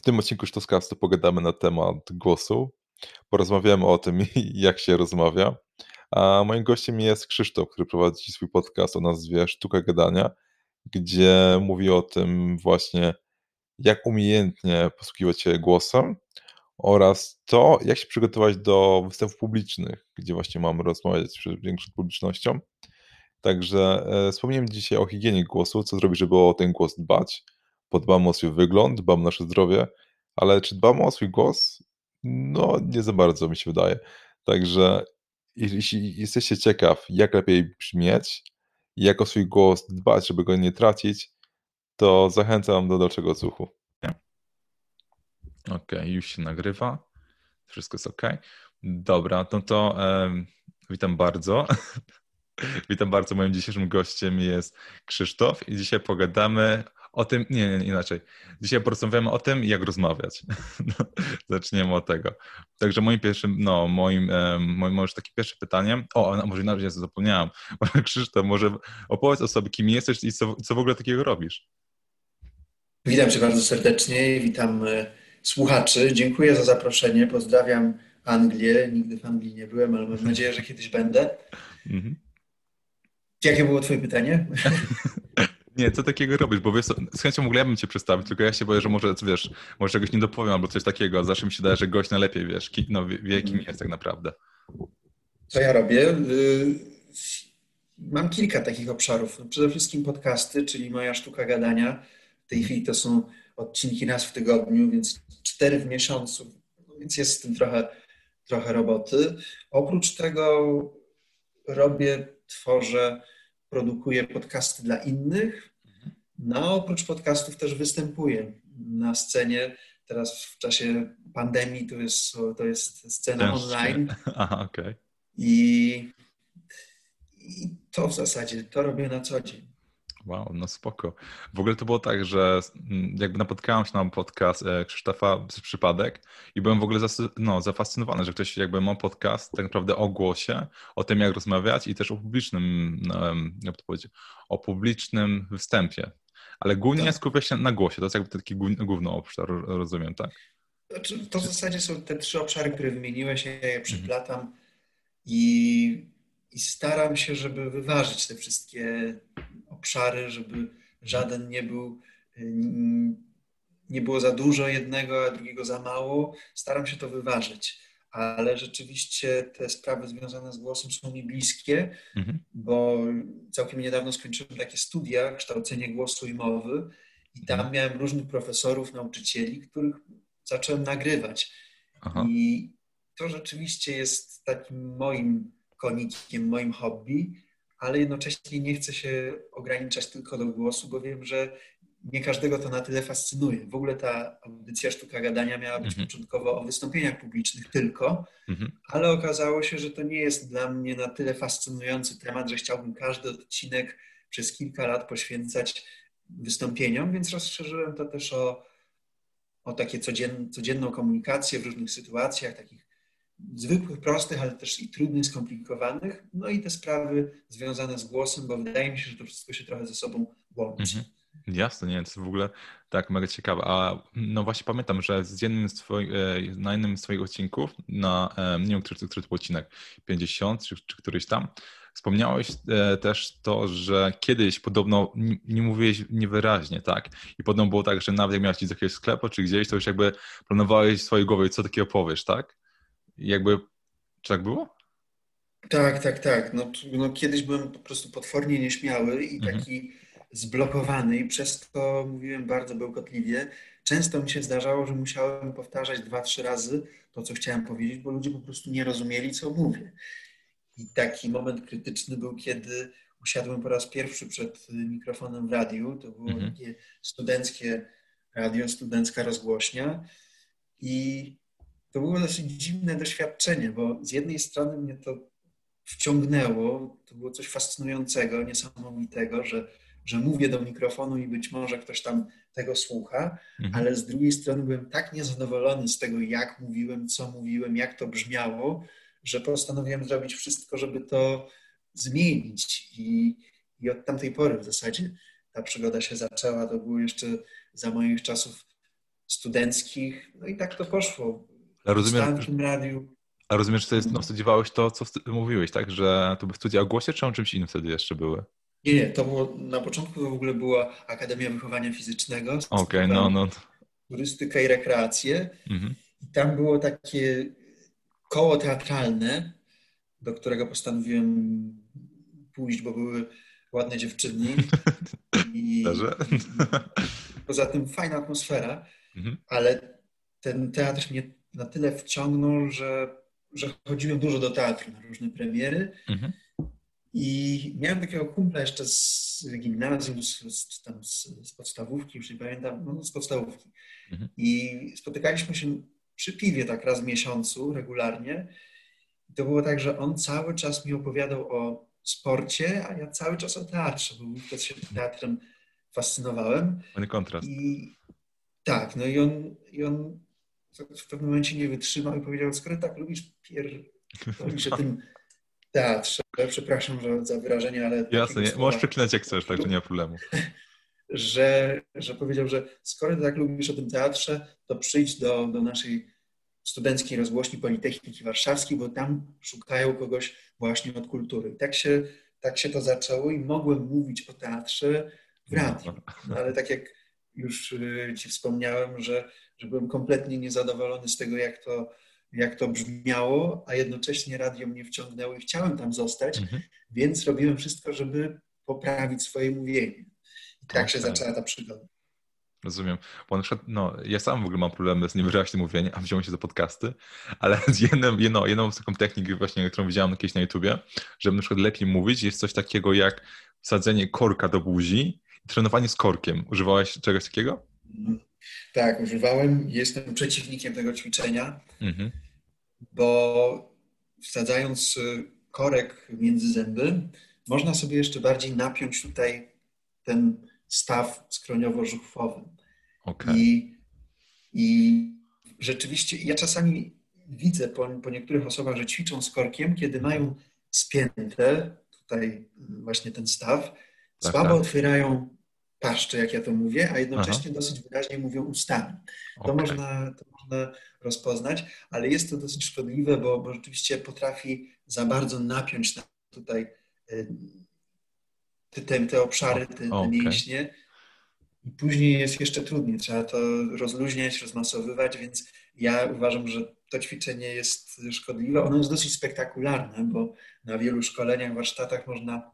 W tym odcinku Sztoskastu pogadamy na temat głosu. Porozmawiamy o tym, jak się rozmawia. A moim gościem jest Krzysztof, który prowadzi swój podcast o nazwie Sztuka Gadania, gdzie mówi o tym właśnie, jak umiejętnie posługiwać się głosem oraz to, jak się przygotować do występów publicznych, gdzie właśnie mamy rozmawiać przed większą publicznością. Także e, wspomniałem dzisiaj o higienie głosu, co zrobić, żeby o ten głos dbać podbamy o swój wygląd, dbamy o nasze zdrowie, ale czy dbamy o swój głos? No, nie za bardzo mi się wydaje. Także jeśli jesteście ciekaw, jak lepiej brzmieć, jak o swój głos dbać, żeby go nie tracić, to zachęcam do dalszego odsłuchu. Okej, okay, już się nagrywa. Wszystko jest ok. Dobra, no to witam bardzo. witam bardzo. Moim dzisiejszym gościem jest Krzysztof i dzisiaj pogadamy o tym, nie, nie, inaczej. Dzisiaj porozmawiamy o tym, jak rozmawiać. No, zaczniemy od tego. Także moim pierwszym, no, moim, moim może takie pierwsze pytanie, o, no, może inaczej, ja zapomniałem. Krzysztof, może opowiedz o sobie, kim jesteś i co, co w ogóle takiego robisz. Witam Cię bardzo serdecznie, witam e, słuchaczy. Dziękuję za zaproszenie, pozdrawiam Anglię. Nigdy w Anglii nie byłem, ale mam nadzieję, że kiedyś będę. Mhm. Jakie było Twoje pytanie? Nie, co takiego robisz? Bo wiesz, z chęcią mogłem bym cię przedstawić, tylko ja się boję, że może, wiesz, może czegoś nie dopowiem albo coś takiego, a zawsze mi się daje, że gość najlepiej, wiesz, no, wie, kim jest tak naprawdę. Co ja robię? Y, mam kilka takich obszarów. No, przede wszystkim podcasty, czyli moja sztuka gadania. W tej chwili to są odcinki raz w tygodniu, więc cztery w miesiącu, więc jest z tym trochę, trochę roboty. Oprócz tego robię, tworzę produkuję podcasty dla innych. No, oprócz podcastów też występuję na scenie. Teraz w czasie pandemii to jest, to jest scena online. Aha, okej. Okay. I, I to w zasadzie, to robię na co dzień. Wow, no spoko. W ogóle to było tak, że jakby napotkałem się na podcast e, Krzysztofa przez przypadek i byłem w ogóle no, zafascynowany, że ktoś jakby ma podcast tak naprawdę o głosie, o tym jak rozmawiać i też o publicznym, no, jak to powiedzieć, o publicznym występie. Ale głównie tak. skupia się na głosie, to jest jakby taki główny obszar, rozumiem, tak? Znaczy, to w zasadzie są te trzy obszary, które wymieniłeś, ja je przyplatam mhm. i i staram się, żeby wyważyć te wszystkie obszary, żeby żaden nie był, y, nie było za dużo jednego, a drugiego za mało. Staram się to wyważyć, ale rzeczywiście te sprawy związane z głosem są mi bliskie, mhm. bo całkiem niedawno skończyłem takie studia, kształcenie głosu i mowy i tam mhm. miałem różnych profesorów, nauczycieli, których zacząłem nagrywać. Aha. I to rzeczywiście jest takim moim konikiem, moim hobby, ale jednocześnie nie chcę się ograniczać tylko do głosu, bo wiem, że nie każdego to na tyle fascynuje. W ogóle ta audycja Sztuka Gadania miała być mhm. początkowo o wystąpieniach publicznych tylko, mhm. ale okazało się, że to nie jest dla mnie na tyle fascynujący temat, że chciałbym każdy odcinek przez kilka lat poświęcać wystąpieniom, więc rozszerzyłem to też o, o takie codzien, codzienną komunikację w różnych sytuacjach, takich zwykłych, prostych, ale też i trudnych, skomplikowanych, no i te sprawy związane z głosem, bo wydaje mi się, że to wszystko się trochę ze sobą łączy. Mhm. Jasne, nie, to jest w ogóle tak mega ciekawe. A no właśnie pamiętam, że z jednym z twoich, e, na jednym z Twoich odcinków, na e, nie wiem, który, który to był odcinek, 50 czy, czy któryś tam, wspomniałeś e, też to, że kiedyś podobno nie, nie mówiłeś niewyraźnie, tak? I podobno było tak, że nawet jak miałeś iść do jakiegoś sklepu czy gdzieś, to już jakby planowałeś w swojej głowie, co takiego powiesz, tak? jakby, czy tak było? Tak, tak, tak. No, no, kiedyś byłem po prostu potwornie nieśmiały i mhm. taki mhm. Zblokowany i przez to mówiłem bardzo bełkotliwie. Często mi się zdarzało, że musiałem powtarzać dwa, trzy razy to, co chciałem powiedzieć, bo ludzie po prostu nie rozumieli, co mówię. I taki moment krytyczny był, kiedy usiadłem po raz pierwszy przed mikrofonem w radiu. To było mhm. takie studenckie radio, studencka rozgłośnia. I to było dosyć dziwne doświadczenie, bo z jednej strony mnie to wciągnęło, to było coś fascynującego, niesamowitego, że, że mówię do mikrofonu i być może ktoś tam tego słucha, mhm. ale z drugiej strony byłem tak niezadowolony z tego, jak mówiłem, co mówiłem, jak to brzmiało, że postanowiłem zrobić wszystko, żeby to zmienić. I, i od tamtej pory w zasadzie ta przygoda się zaczęła. To było jeszcze za moich czasów studenckich. No i tak to poszło. A rozumiem, w tym radiu. A rozumiesz, że to jest, no, studiowałeś to, co mówiłeś, tak? Że to by studia o głosie, czy on czymś innym wtedy jeszcze były? Nie, nie, to było, na początku to w ogóle była Akademia Wychowania Fizycznego. Okej, okay, no, no. Turystykę i rekreację. Mhm. I tam było takie koło teatralne, do którego postanowiłem pójść, bo były ładne dziewczyny. I, poza tym fajna atmosfera, mhm. ale ten teatr mnie na tyle wciągnął, że, że chodziłem dużo do teatru na różne premiery. Mhm. I miałem takiego kumpla jeszcze z gimnazjum, z, z, tam z, z podstawówki, już nie pamiętam, no z podstawówki. Mhm. I spotykaliśmy się przy piwie tak raz w miesiącu regularnie. I to było tak, że on cały czas mi opowiadał o sporcie, a ja cały czas o teatrze, bo wówczas się teatrem fascynowałem. Fajny kontrast. I tak, no i on, i on w pewnym momencie nie wytrzymał i powiedział, skoro tak lubisz pierdolisz o tym teatrze, przepraszam że, za wyrażenie, ale... Jasne, nie, możesz przeklinać jak chcesz, także nie ma problemu. Że, że powiedział, że skoro tak lubisz o tym teatrze, to przyjdź do, do naszej studenckiej rozgłośni Politechniki Warszawskiej, bo tam szukają kogoś właśnie od kultury. I tak się, tak się to zaczęło i mogłem mówić o teatrze w radiu. No, ale tak jak już y, Ci wspomniałem, że, że byłem kompletnie niezadowolony z tego, jak to, jak to brzmiało, a jednocześnie radio mnie wciągnęło i chciałem tam zostać, mhm. więc robiłem wszystko, żeby poprawić swoje mówienie. I tak się zaczęła ta przygoda. Rozumiem. Bo na przykład, no, ja sam w ogóle mam problemy z niewyraźnym mówieniem, a wziąłem się do podcasty, ale z jedną, jedną, jedną z taką technik właśnie, którą widziałem kiedyś na YouTubie, żeby na przykład lepiej mówić, jest coś takiego jak wsadzenie korka do buzi i trenowanie z korkiem. Używałeś czegoś takiego? Tak, używałem. Jestem przeciwnikiem tego ćwiczenia, mhm. bo wsadzając y, korek między zęby, można sobie jeszcze bardziej napiąć tutaj ten staw skroniowo-żuchwowy. Okay. I, I rzeczywiście ja czasami widzę po, po niektórych osobach, że ćwiczą z korkiem, kiedy mają spięte tutaj właśnie ten staw, tak, słabo tak. otwierają paszcze, jak ja to mówię, a jednocześnie Aha. dosyć wyraźnie mówią ustami. To, okay. można, to można rozpoznać, ale jest to dosyć szkodliwe, bo, bo rzeczywiście potrafi za bardzo napiąć tutaj y, te, te obszary, te, te okay. mięśnie. I później jest jeszcze trudniej, trzeba to rozluźniać, rozmasowywać, więc ja uważam, że to ćwiczenie jest szkodliwe. Ono jest dosyć spektakularne, bo na wielu szkoleniach, warsztatach można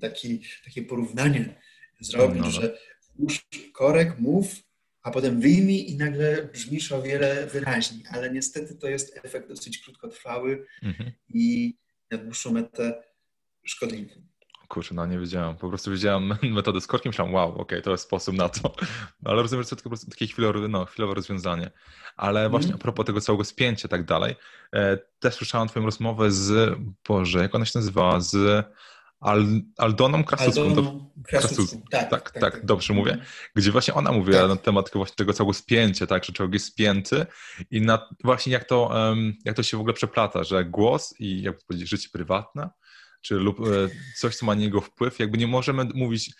taki, takie porównanie zrobić, no, że włóż korek, mów, a potem wyjmij i nagle brzmisz o wiele wyraźniej. Ale niestety to jest efekt dosyć krótkotrwały mhm. i na dłuższą metę szkodliwy. Kurczę, no nie wiedziałem. Po prostu wiedziałem metodę z korkiem, myślałem, wow, okej, okay, to jest sposób na to. No, ale rozumiem, że to prostu takie chwilowe, no, chwilowe rozwiązanie. Ale mm. właśnie a propos tego całego spięcia i tak dalej, e, też słyszałem twoją rozmowę z, Boże, jak ona się nazywa, z Al, Aldoną Krasucką. Aldoną Krasucką. Tak, tak, tak, tak, dobrze mówię. Gdzie właśnie ona mówiła tak. na temat właśnie tego całego spięcia, tak, że człowiek jest spięty i na, właśnie jak to, jak to się w ogóle przeplata, że głos i jak powiedzieć, życie prywatne czy lub e, coś, co ma na niego wpływ. Jakby nie możemy mówić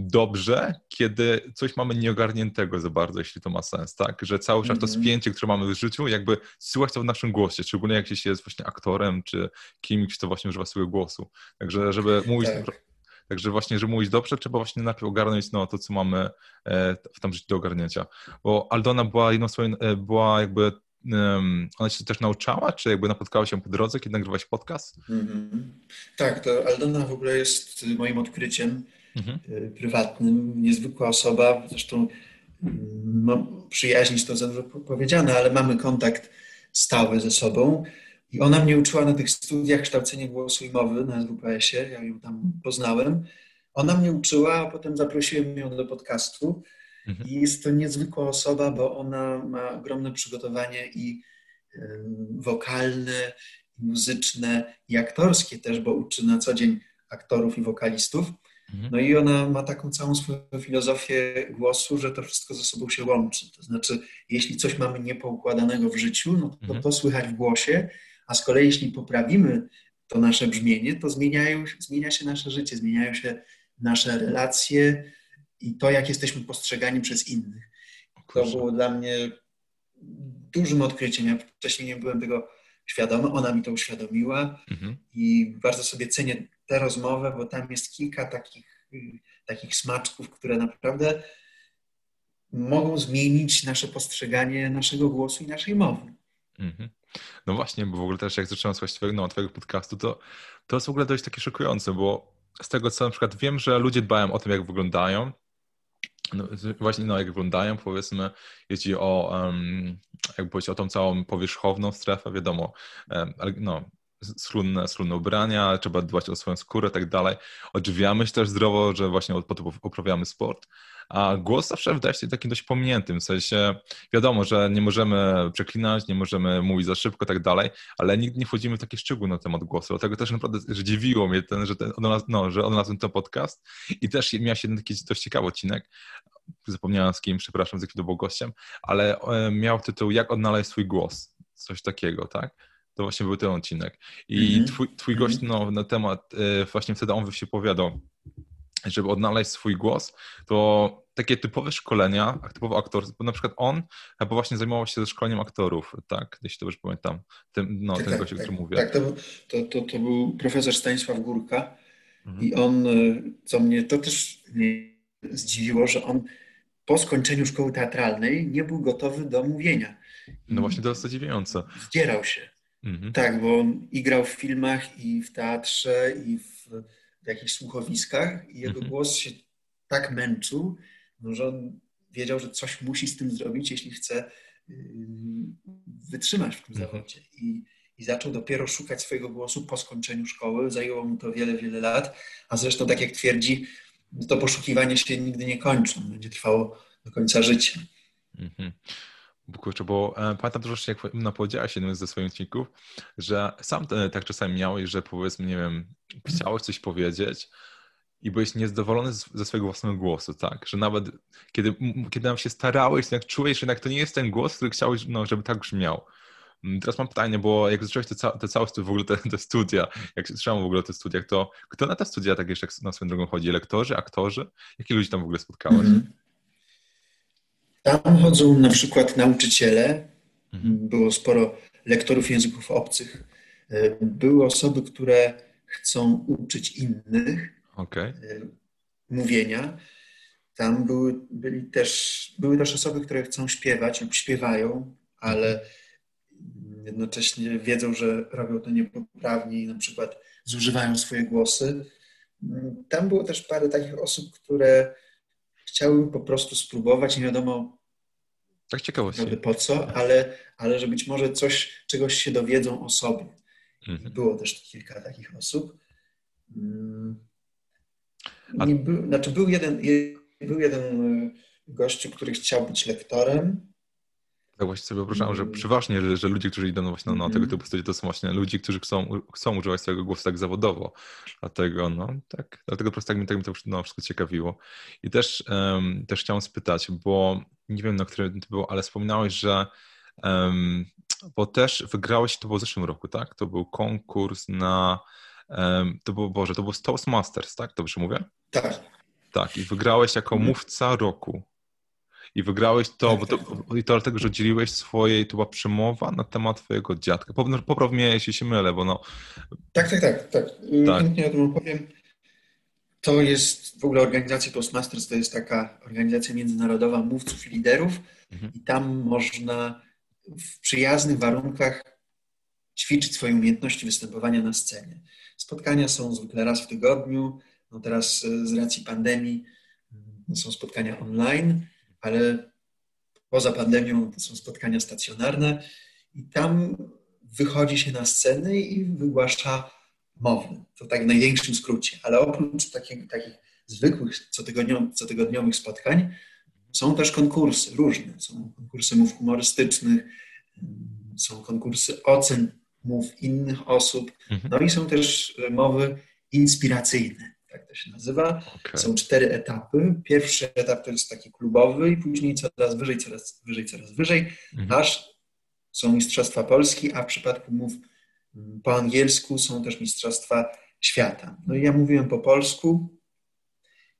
dobrze, kiedy coś mamy nieogarniętego za bardzo, jeśli to ma sens, tak? Że cały czas to mhm. spięcie, które mamy w życiu, jakby słychać to w naszym głosie, szczególnie jak się jest właśnie aktorem, czy kimś, kto właśnie używa swojego głosu. Także, żeby mówić... Tak. Także właśnie, żeby mówić dobrze, trzeba właśnie najpierw ogarnąć no, to, co mamy e, w tam życiu do ogarnięcia. Bo Aldona była jedną swoją, e, była jakby ona się też nauczała, czy jakby napotkała się po drodze, kiedy nagrywałaś podcast? Mm-hmm. Tak, to Aldona w ogóle jest moim odkryciem mm-hmm. prywatnym, niezwykła osoba, zresztą mm, mam przyjaźnić to za dużo powiedziane, ale mamy kontakt stały ze sobą i ona mnie uczyła na tych studiach kształcenia głosu i mowy na SWPS-ie, ja ją tam poznałem. Ona mnie uczyła, a potem zaprosiłem ją do podcastu Mhm. I jest to niezwykła osoba, bo ona ma ogromne przygotowanie i wokalne, i muzyczne, i aktorskie też, bo uczy na co dzień aktorów i wokalistów. Mhm. No i ona ma taką całą swoją filozofię głosu, że to wszystko ze sobą się łączy. To znaczy, jeśli coś mamy niepoukładanego w życiu, no to mhm. to słychać w głosie, a z kolei jeśli poprawimy to nasze brzmienie, to zmieniają, zmienia się nasze życie, zmieniają się nasze relacje, i to, jak jesteśmy postrzegani przez innych. to było dla mnie dużym odkryciem. Ja wcześniej nie byłem tego świadomy, ona mi to uświadomiła mhm. i bardzo sobie cenię tę rozmowę, bo tam jest kilka takich, takich smaczków, które naprawdę mogą zmienić nasze postrzeganie naszego głosu i naszej mowy. Mhm. No właśnie, bo w ogóle też jak zacząłem słuchać twojego, no, twojego podcastu, to, to jest w ogóle dość takie szokujące, bo z tego co na przykład wiem, że ludzie dbają o tym, jak wyglądają, no, właśnie no, jak wyglądają, powiedzmy, jeśli o, um, jak o tą całą powierzchowną strefę, wiadomo, um, no, schludne, schludne ubrania, trzeba dbać o swoją skórę i tak dalej. Odżywiamy się też zdrowo, że właśnie po to uprawiamy sport. A głos zawsze wydaje się takim dość pominiętym, w sensie wiadomo, że nie możemy przeklinać, nie możemy mówić za szybko i tak dalej, ale nigdy nie wchodzimy w takie szczegóły na temat głosu. Dlatego też naprawdę że dziwiło mnie, ten, że, ten, no, że odnalazłem ten podcast i też miał się jeden taki dość ciekawy odcinek, zapomniałem z kim, przepraszam, z jakim to był gościem, ale e, miał tytuł Jak odnaleźć swój głos, coś takiego, tak? To właśnie był ten odcinek. I mm -hmm. twój, twój gość no, na temat, e, właśnie wtedy on się powiadał, żeby odnaleźć swój głos, to takie typowe szkolenia, typowo aktorstwo, na przykład on chyba właśnie zajmował się ze szkoleniem aktorów, tak, jeśli dobrze pamiętam, tym, no, tak, ten tak, gość, o którym tak, mówię. Tak, to, to, to, to był profesor Stanisław Górka mhm. i on, e, co mnie, to też mnie zdziwiło, że on po skończeniu szkoły teatralnej nie był gotowy do mówienia. No właśnie to jest zadziwiające. Zdzierał się. Mhm. Tak, bo on i grał w filmach, i w teatrze, i w w jakichś słuchowiskach i jego mhm. głos się tak męczył, no, że on wiedział, że coś musi z tym zrobić, jeśli chce yy, wytrzymać w tym mhm. zawodzie. I, I zaczął dopiero szukać swojego głosu po skończeniu szkoły. Zajęło mu to wiele, wiele lat, a zresztą, tak jak twierdzi, to poszukiwanie się nigdy nie kończy. Będzie trwało do końca życia. Mhm. Kurczę, bo e, pamiętam też, jak no, powiedziałeś jednym ze swoich odcinków, że sam te, tak czasami miałeś, że powiedzmy, nie wiem, chciałeś coś powiedzieć i byłeś niezadowolony ze swojego własnego głosu, tak? Że nawet kiedy, kiedy nam się starałeś, jak czułeś, że jednak to nie jest ten głos, który chciałeś, no, żeby tak brzmiał. Mm, teraz mam pytanie, bo jak zacząłeś te, te całe w ogóle te, te studia, jak słyszałem w ogóle o tych studiach, to kto na te studia tak jeszcze na swoją drogą chodzi? Lektorzy, aktorzy? Jakie ludzi tam w ogóle spotkałeś? Mm -hmm. Tam chodzą na przykład nauczyciele, było sporo lektorów języków obcych, były osoby, które chcą uczyć innych okay. E, mówienia. Tam były, byli też, były też osoby, które chcą śpiewać lub śpiewają, ale jednocześnie wiedzą, że robią to niepoprawnie i na przykład zużywają swoje głosy. Tam było też parę takich osób, które chciały po prostu spróbować, nie wiadomo tak ciekawości. Po co, ale, ale że być może coś, czegoś się dowiedzą o sobie. Mhm. Było też kilka takich osób. Mm. A... Był, znaczy był jeden, był jeden e, gościu, który chciał być lektorem. Tak właśnie sobie wyobrażam, że mm. przeważnie, że, że ludzie, którzy idą właśnie na, na tego mm. typu studia, to są właśnie ludzie, którzy chcą, chcą używać swojego głosu tak zawodowo. Dlatego, no tak, dlatego po prostu tak mi, tak mi to no, wszystko ciekawiło. I też, um, też chciałem spytać, bo nie wiem, na którym to było, ale wspominałeś, że um, bo też wygrałeś, to było w zeszłym roku, tak? To był konkurs na, um, to było, Boże, to był Toastmasters, tak? Dobrze mówię? Tak. Tak, i wygrałeś jako mhm. mówca roku. I wygrałeś to, tak, bo to, tak. i to dlatego, że dzieliłeś swojej, to była przemowa na temat twojego dziadka. Popraw mnie, jeśli się mylę, bo no... Tak, tak, tak, tak. tak. Chętnie o tym opowiem. To jest w ogóle organizacja Toastmasters, to jest taka organizacja międzynarodowa mówców i liderów mhm. i tam można w przyjaznych warunkach ćwiczyć swoje umiejętności występowania na scenie. Spotkania są zwykle raz w tygodniu, no teraz e, z racji pandemii mm, są spotkania online, ale poza pandemią to są spotkania stacjonarne i tam wychodzi się na scenę i wygłasza mowy. To tak w największym skrócie. Ale oprócz takich, takich zwykłych cotygodniowych, cotygodniowych spotkań są też konkursy różne. Są konkursy mów humorystycznych, są konkursy ocen mów innych osób, mhm. no i są też mowy inspiracyjne, tak to się nazywa. Okay. Są cztery etapy. Pierwszy etap to jest taki klubowy i później coraz wyżej, coraz wyżej, coraz wyżej, mhm. aż są Mistrzostwa Polski, a w przypadku mów po angielsku są też Mistrzostwa Świata. No i ja mówiłem po polsku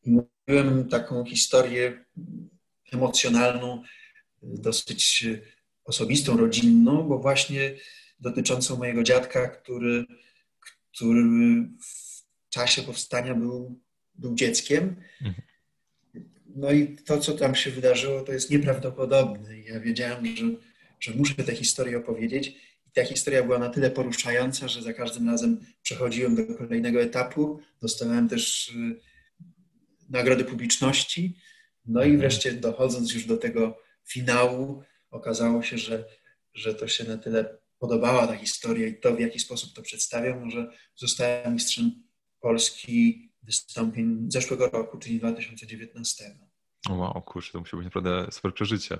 i mówiłem taką historię emocjonalną dosyć osobistą, rodzinną, bo właśnie dotyczącą mojego dziadka, który, który w czasie powstania był, był dzieckiem. Mhm. No i to, co tam się wydarzyło, to jest nieprawdopodobne. Ja wiedziałem, że, że muszę tę historię opowiedzieć. I ta historia była na tyle poruszająca, że za każdym razem przechodziłem do kolejnego etapu. Dostałem też y, nagrody publiczności. No i mhm. wreszcie dochodząc już do tego finału, okazało się, że, że to się na tyle podobała ta historia i to, w jaki sposób to przedstawiam, że zostałem mistrzem Polski wystąpień zeszłego roku, czyli 2019. Wow, kurczę, to musi być naprawdę super przeżycie.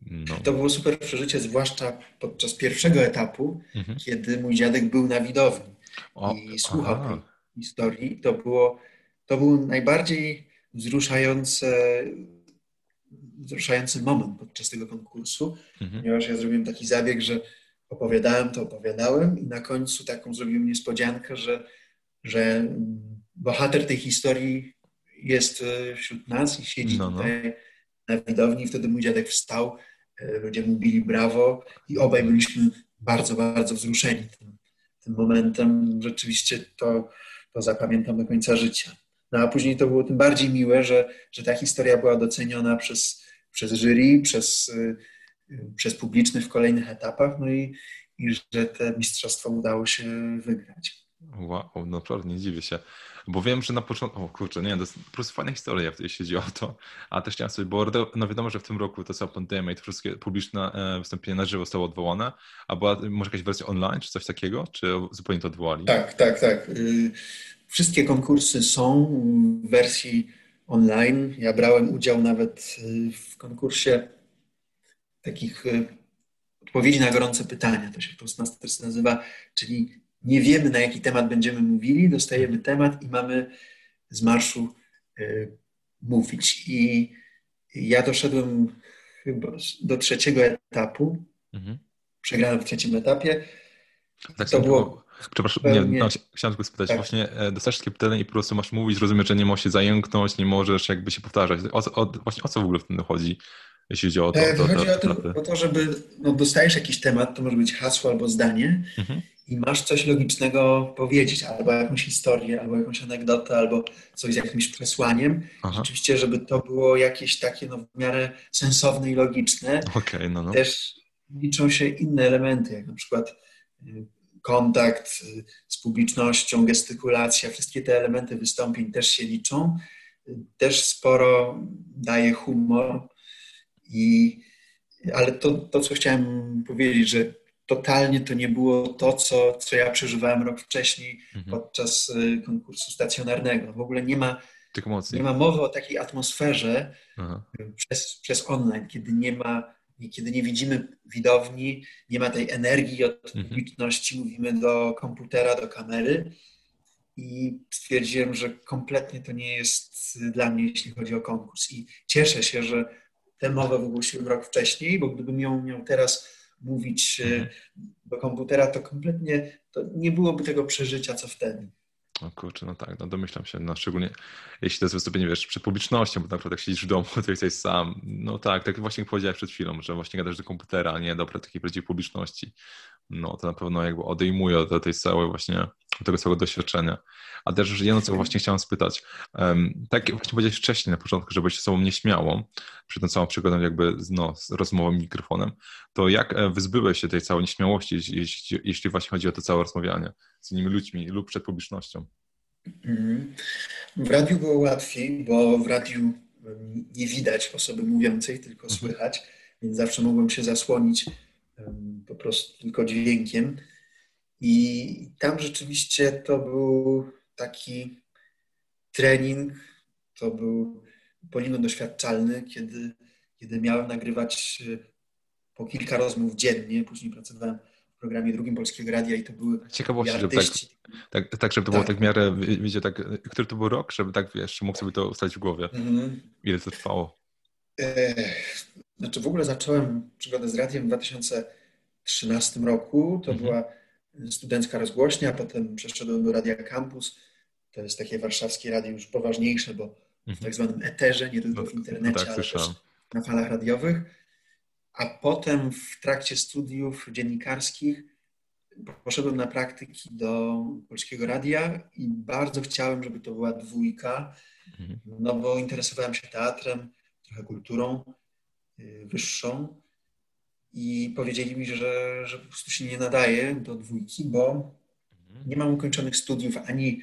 No. To było super przeżycie, zwłaszcza podczas pierwszego etapu, mhm. kiedy mój dziadek był na widowni o, i słuchał aha. tej historii. To było, to był najbardziej wzruszające, wzruszający moment podczas tego konkursu, mhm. ponieważ ja zrobiłem taki zabieg, że opowiadałem to, opowiadałem i na końcu taką zrobiłem niespodziankę, że, że bohater tej historii jest e, wśród nas i siedzi no, no. tutaj na widowni. Wtedy mój dziadek wstał, e, ludzie mówili brawo i obaj byliśmy bardzo, bardzo wzruszeni tym, tym momentem. Rzeczywiście to, to zapamiętam do końca życia. No a później to było tym bardziej miłe, że, że ta historia była doceniona przez, przez jury, przez, e, przez publicznych w kolejnych etapach, no i, i że te mistrzostwo udało się wygrać. Wow, naprawdę nie dziwię się. Bo wiem, że na początku, o kurczę, nie, to jest po prostu fajna historia, jeśli chodzi o to. A też chciałem sobie, bo no wiadomo, że w tym roku to cała pandemia i te wszystkie publiczne e, wystąpienia na żywo zostało odwołane. A była może jakaś wersja online, czy coś takiego? Czy zupełnie to odwołali? Tak, tak, tak. Y, wszystkie konkursy są w wersji online. Ja brałem udział nawet y, w konkursie takich y, odpowiedzi na gorące pytania, to się Toastmasters nazywa, czyli nie wiemy, na jaki temat będziemy mówili, dostajemy temat i mamy z marszu y, mówić. I ja doszedłem chyba do trzeciego etapu. Mhm. Przegrałem w trzecim etapie. Tak, to było. Przepraszam, nie, no, chciałem tylko spytać, tak. właśnie e, dostajesz takie pytanie i po prostu masz mówić, rozumiesz, że nie możesz się zająknąć, nie możesz jakby się powtarzać. O, o, właśnie o co w ogóle w tym chodzi, jeśli chodzi o to? E, to, chodzi to, to, o, to, o to, żeby, no, dostajesz jakiś temat, to może być hasło albo zdanie mhm i masz coś logicznego powiedzieć, albo jakąś historię, albo jakąś anegdotę, albo coś z jakimś przesłaniem. Aha. Rzeczywiście, żeby to było jakieś takie no, w miarę sensowne i logiczne. Okay, no, no. Też liczą się inne elementy, jak na przykład y, kontakt y, z publicznością, gestykulacja, wszystkie te elementy wystąpień też się liczą. Też sporo daje humor. I, ale to, to, co chciałem powiedzieć, że totalnie to nie było to, co, co ja przeżywałem rok wcześniej mhm. podczas y, konkursu stacjonarnego. W ogóle nie ma, nie ma mowy o takiej atmosferze przez, przez online, kiedy nie ma, kiedy nie widzimy widowni, nie ma tej energii od mhm. publiczności, mówimy do komputera, do kamery. I stwierdziłem, że kompletnie to nie jest dla mnie, jeśli chodzi o konkurs. I cieszę się, że tę mowę wygłosiłem rok wcześniej, bo gdybym ją miał teraz mówić e, mhm. do komputera, to kompletnie to nie byłoby tego przeżycia, co wtedy. O kurczę, no tak, no domyślam się, no szczególnie jeśli to jest wystąpienie, wiesz, przed publicznością, bo na przykład jak siedzisz w domu, to jesteś sam, no tak, tak właśnie powiedziałeś przed chwilą, że właśnie gadasz do komputera, nie do takiej prawdziwej publiczności, no to na pewno jakby odejmuje od tej całej właśnie, tego całego doświadczenia. A też jedno, co właśnie chciałem spytać, um, tak jak właśnie powiedziałeś wcześniej na początku, że byłeś sobą nieśmiałą, przy tą całą przygodą jakby no, z rozmową mikrofonem, to jak e, wyzbyłeś się tej całej nieśmiałości, jeśli, jeśli właśnie chodzi o to całe rozmawianie z innymi ludźmi lub przed publicznością? Mhm. W radiu było łatwiej, bo w radiu nie widać osoby mówiącej, tylko mhm. słychać, więc zawsze mogłem się zasłonić po prostu tylko dźwiękiem. I tam rzeczywiście to był taki trening, to był polino doświadczalny, kiedy, kiedy miałem nagrywać e, po kilka rozmów dziennie. Później pracowałem programie drugim Polskiego Radia i to były Ciekawości, żeby tak, tak, tak, żeby to tak. było tak w miarę, wiecie, tak, który to był rok, żeby tak, wiesz, mógł sobie to ustalić w głowie. Mm. Ile to trwało? E, znaczy w ogóle zacząłem przygodę z radiem w 2013 roku. To -hmm. była studencka rozgłośnia, potem przeszedłem do Radia Campus. To jest takie warszawskie radio już poważniejsze, bo w mhm. tak zwanym eterze, nie tylko w no, internecie, no tak, ale też na falach radiowych. A potem w trakcie studiów dziennikarskich poszedłem na praktyki do Polskiego Radia i bardzo chciałem, żeby to była dwójka, mhm. no bo interesowałem się teatrem, trochę kulturą y, wyższą i powiedzieli mi, że, że po prostu się nie nadaje do dwójki, bo mhm. nie mam ukończonych studiów ani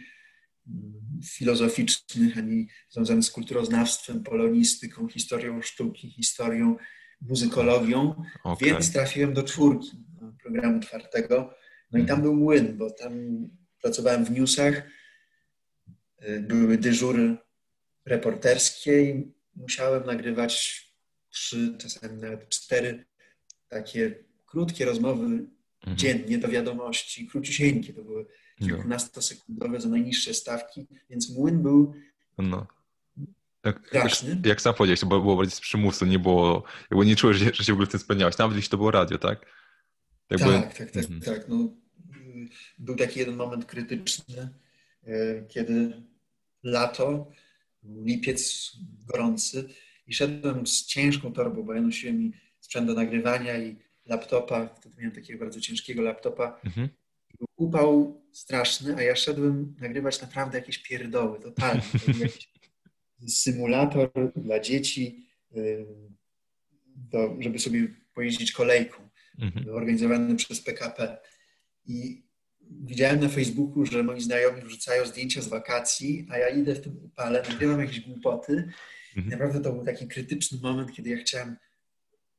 mm, filozoficznych, ani związanych z kulturoznawstwem, polonistyką, historią sztuki, historią, muzykologią, okay. więc trafiłem do czwórki programu czwartego. No i tam mhm. był młyn, bo tam pracowałem w newsach, były dyżury reporterskie i musiałem nagrywać trzy, czasami nawet cztery takie krótkie rozmowy mhm. dziennie do wiadomości, króciusieńkie, to były no. kilkunastosekundowe za najniższe stawki, więc młyn był no. Jak, jak, jak sam powiedziałeś, to było bardziej z przymusu, nie było, jakby nie czułeś, że, się w ogóle tym spełniałeś, nawet jeśli to było radio, tak? Jakby... Tak, tak, tak, mhm. tak. No, był taki jeden moment krytyczny, e, kiedy lato, lipiec gorący i szedłem z ciężką torbą, bo ja nosiłem mi sprzęt do nagrywania i laptopa, wtedy miałem takiego bardzo ciężkiego laptopa. Mhm. Był upał straszny, a ja szedłem nagrywać naprawdę jakieś pierdoły, totalnie. Symulator dla dzieci, do, żeby sobie pojeździć kolejką, mhm. organizowany przez PKP. I widziałem na Facebooku, że moi znajomi wrzucają zdjęcia z wakacji, a ja idę w tym upale, nagrywam jakieś głupoty. Mhm. Naprawdę to był taki krytyczny moment, kiedy ja chciałem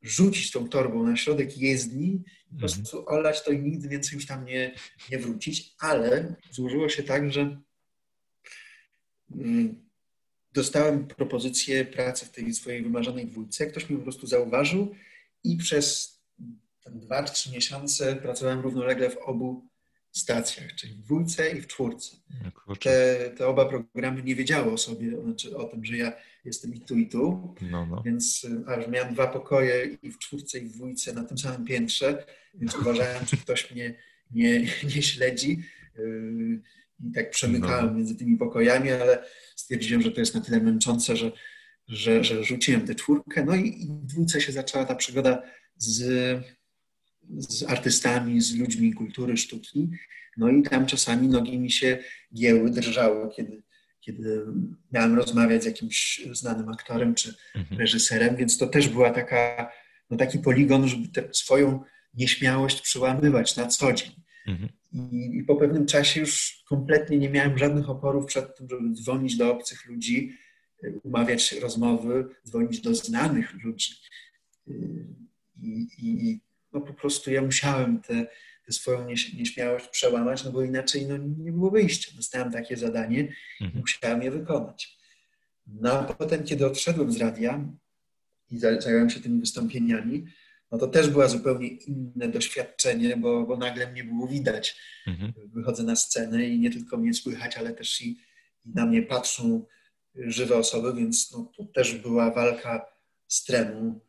rzucić tą torbą na środek jezdni i po mhm. prostu olać to i nigdy więcej już tam nie, nie wrócić, ale złożyło się tak, że mm, dostałem propozycję pracy w tej swojej wymarzonej dwójce. Ktoś mi po prostu zauważył i przez dwa, trzy miesiące pracowałem równolegle w obu stacjach, czyli w dwójce i w czwórce. Te, te, oba programy nie wiedziały o sobie, znaczy o tym, że ja jestem i tu, i tu. No, no. Więc aż miałem dwa pokoje i w czwórce, i w dwójce na tym samym piętrze, więc uważałem, czy ktoś mnie nie, nie śledzi. I tak przemykałem no. między tymi pokojami, ale stwierdziłem, że to jest na tyle męczące, że, że, że rzuciłem tę czwórkę. No i, i w dwójce się zaczęła ta przygoda z z artystami, z ludźmi kultury, sztuki. No i tam czasami nogi mi się gięły, drżały, kiedy, kiedy miałem rozmawiać z jakimś znanym aktorem czy mhm. reżyserem, więc to też była taka, no taki poligon, żeby swoją nieśmiałość przełamywać na co dzień. Mhm. I, I, po pewnym czasie już kompletnie nie miałem żadnych oporów przed tym, żeby dzwonić do obcych ludzi, umawiać rozmowy, dzwonić do znanych ludzi. I, i no po prostu ja musiałem tę swoją nieśmiałość przełamać, no bo inaczej no, nie było wyjścia. Dostałem takie zadanie mhm. musiałem je wykonać. No a potem, kiedy odszedłem z radia i zająłem się tymi wystąpieniami, no to też było zupełnie inne doświadczenie, bo, bo nagle mnie było widać. Mhm. Wychodzę na scenę i nie tylko mnie słychać, ale też i, i na mnie patrzą żywe osoby, więc no, to też była walka z tremą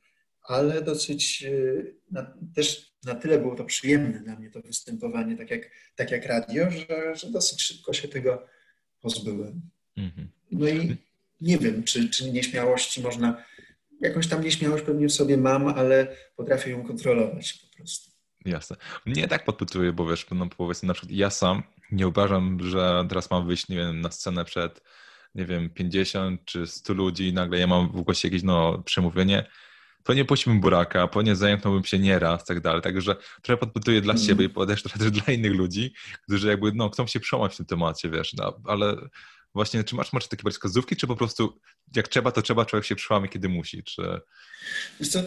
ale dosyć y, na, też na tyle było to przyjemne dla mnie to występowanie, tak jak, tak jak radio, że, że dosyć szybko się tego pozbyłem. Mhm. No i nie wiem, czy, czy nieśmiałości można, jakąś tam nieśmiałość pewnie w sobie mam, ale potrafię ją kontrolować po prostu. Jasne. Mnie tak podpytuje, bo wiesz, no powiedzmy na przykład ja sam nie uważam, że teraz mam wyjść, nie wiem, na scenę przed, nie wiem, 50 czy 100 ludzi i nagle ja mam w głosie jakieś no, przemówienie, to nie puściłbym buraka, po nie zająknąłbym się nieraz, tak dalej. Także trochę podpytuję dla mm. siebie i też trochę dla innych ludzi, którzy jakby no, chcą się przełamać w tym temacie, wiesz, no, ale właśnie, czy masz, masz takie wskazówki, czy po prostu jak trzeba, to trzeba, człowiek się przełamie, kiedy musi, czy... Wiesz co,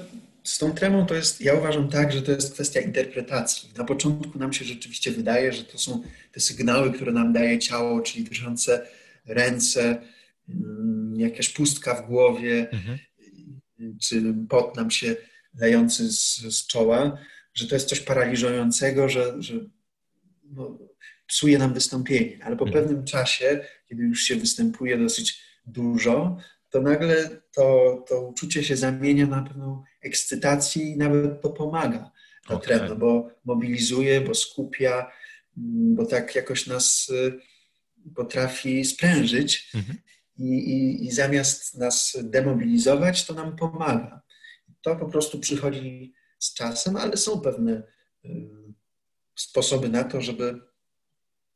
z tą tremą to jest, ja uważam tak, że to jest kwestia interpretacji. Na początku nam się rzeczywiście wydaje, że to są te sygnały, które nam daje ciało, czyli drżące ręce, mm, jakaś pustka w głowie, mhm czy pot nam się lejący z, z czoła, że to jest coś paraliżującego, że, że no, psuje nam wystąpienie. Ale po mhm. pewnym czasie, kiedy już się występuje dosyć dużo, to nagle to, to uczucie się zamienia na pewną ekscytację i nawet to pomaga. To okay. tremno, bo mobilizuje, bo skupia, bo tak jakoś nas y, potrafi sprężyć. Mhm i, i, i zamiast nas demobilizować, to nam pomaga. to po prostu przychodzi z czasem, ale są pewne sposoby na to, żeby,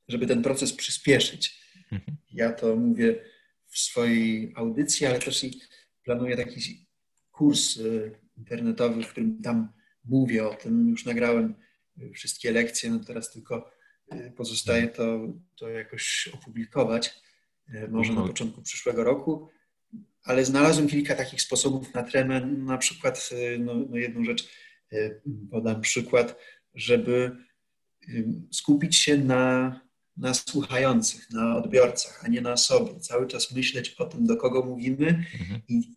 żeby ten proces przyspieszyć. Mhm. Ja to mówię w swojej audycji, ale też i planuję taki kurs y, internetowy, w którym tam mówię o tym. Już nagrałem y, wszystkie lekcje, no teraz tylko y, pozostaje to, to jakoś opublikować, może na początku przyszłego roku. Ale znalazłem kilka takich sposobów na tremę. Na przykład, no, no jedną rzecz podam przykład, żeby skupić się na, na słuchających, na odbiorcach, a nie na sobie. Cały czas myśleć o tym, do kogo mówimy mhm. i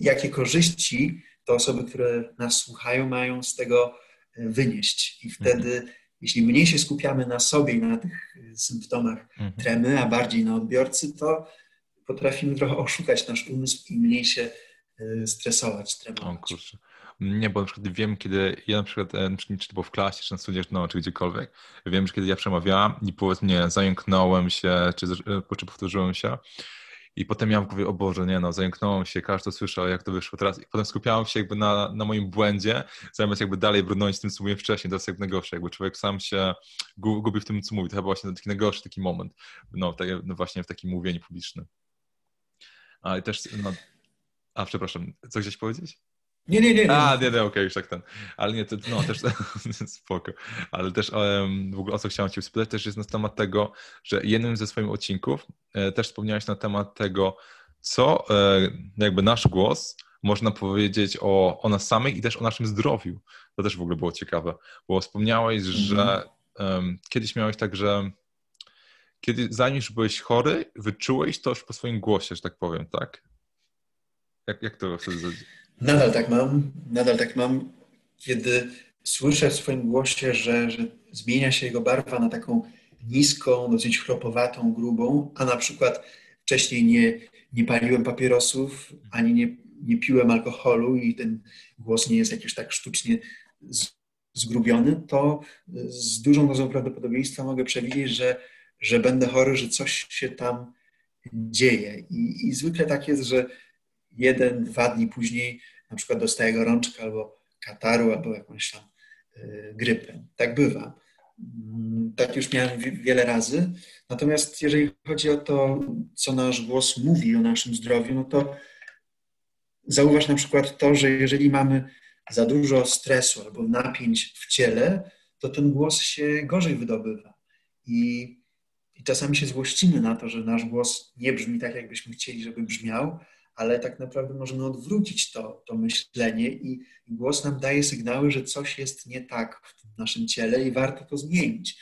jakie korzyści te osoby, które nas słuchają, mają z tego e, wynieść. I wtedy, mhm. jeśli mniej się skupiamy na sobie i na tych e, symptomach mhm. tremy, a bardziej na odbiorcy, to potrafimy trochę oszukać nasz umysł i mniej się e, stresować, tremować. O, nie, bo na przykład wiem, kiedy ja na przykład, czy to było w klasie, czy na studiach, no, czy gdziekolwiek, wiem, że kiedy ja przemawiałam i powiedzmy, zająknąłem się, czy, czy powtórzyłem się, i potem miałem w głowie, o Boże, nie no, zająknąłem się, każdy słyszał, jak to wyszło teraz. I potem skupiałem się jakby na, na moim błędzie, zamiast jakby dalej brnąć tym, co mówiłem wcześniej. To jest jak najgorsze, jakby człowiek sam się gubi w tym, co mówi. To chyba właśnie taki najgorszy taki moment, no, tak, no właśnie w takim mówieniu publicznym. A też, no, a przepraszam, co chciałeś powiedzieć? Nie, nie, nie. nie. A, nie, nie, okej, okay, już tak ten. Ale nie, to, no też spoko. Ale też um, w ogóle o co chciałem Cię spytać, też jest na temat tego, że jednym ze swoich odcinków e, też wspomniałeś na temat tego, co e, jakby nasz głos można powiedzieć o, o nas samych i też o naszym zdrowiu. To też w ogóle było ciekawe, bo wspomniałeś, mm -hmm. że um, kiedyś miałeś tak, że kiedy, zanim już byłeś chory, wyczułeś to po swoim głosie, że tak powiem, tak? Jak, jak to wtedy Nadal tak mam, nadal tak mam, kiedy słyszę w swoim głosie, że, że zmienia się jego barwa na taką niską, dosyć chropowatą, grubą, a na przykład wcześniej nie, nie paliłem papierosów, ani nie, nie piłem alkoholu i ten głos nie jest jakiś tak sztucznie zgrubiony, to z dużą dozą prawdopodobieństwa mogę przewidzieć, że, że będę chory, że coś się tam dzieje. I, i zwykle tak jest, że jeden, dwa dni później na przykład dostaję gorączkę albo kataru, albo jakąś tam y, grypę. Tak bywa. Mm, tak już miałem wiele razy. Natomiast jeżeli chodzi o to, co nasz głos mówi o naszym zdrowiu, no to zauważ na przykład to, że jeżeli mamy za dużo stresu albo napięć w ciele, to ten głos się gorzej wydobywa. I, I czasami się złościmy na to, że nasz głos nie brzmi tak, jakbyśmy chcieli, żeby brzmiał, ale tak naprawdę możemy odwrócić to, to myślenie i głos nam daje sygnały, że coś jest nie tak w naszym ciele i warto to zmienić.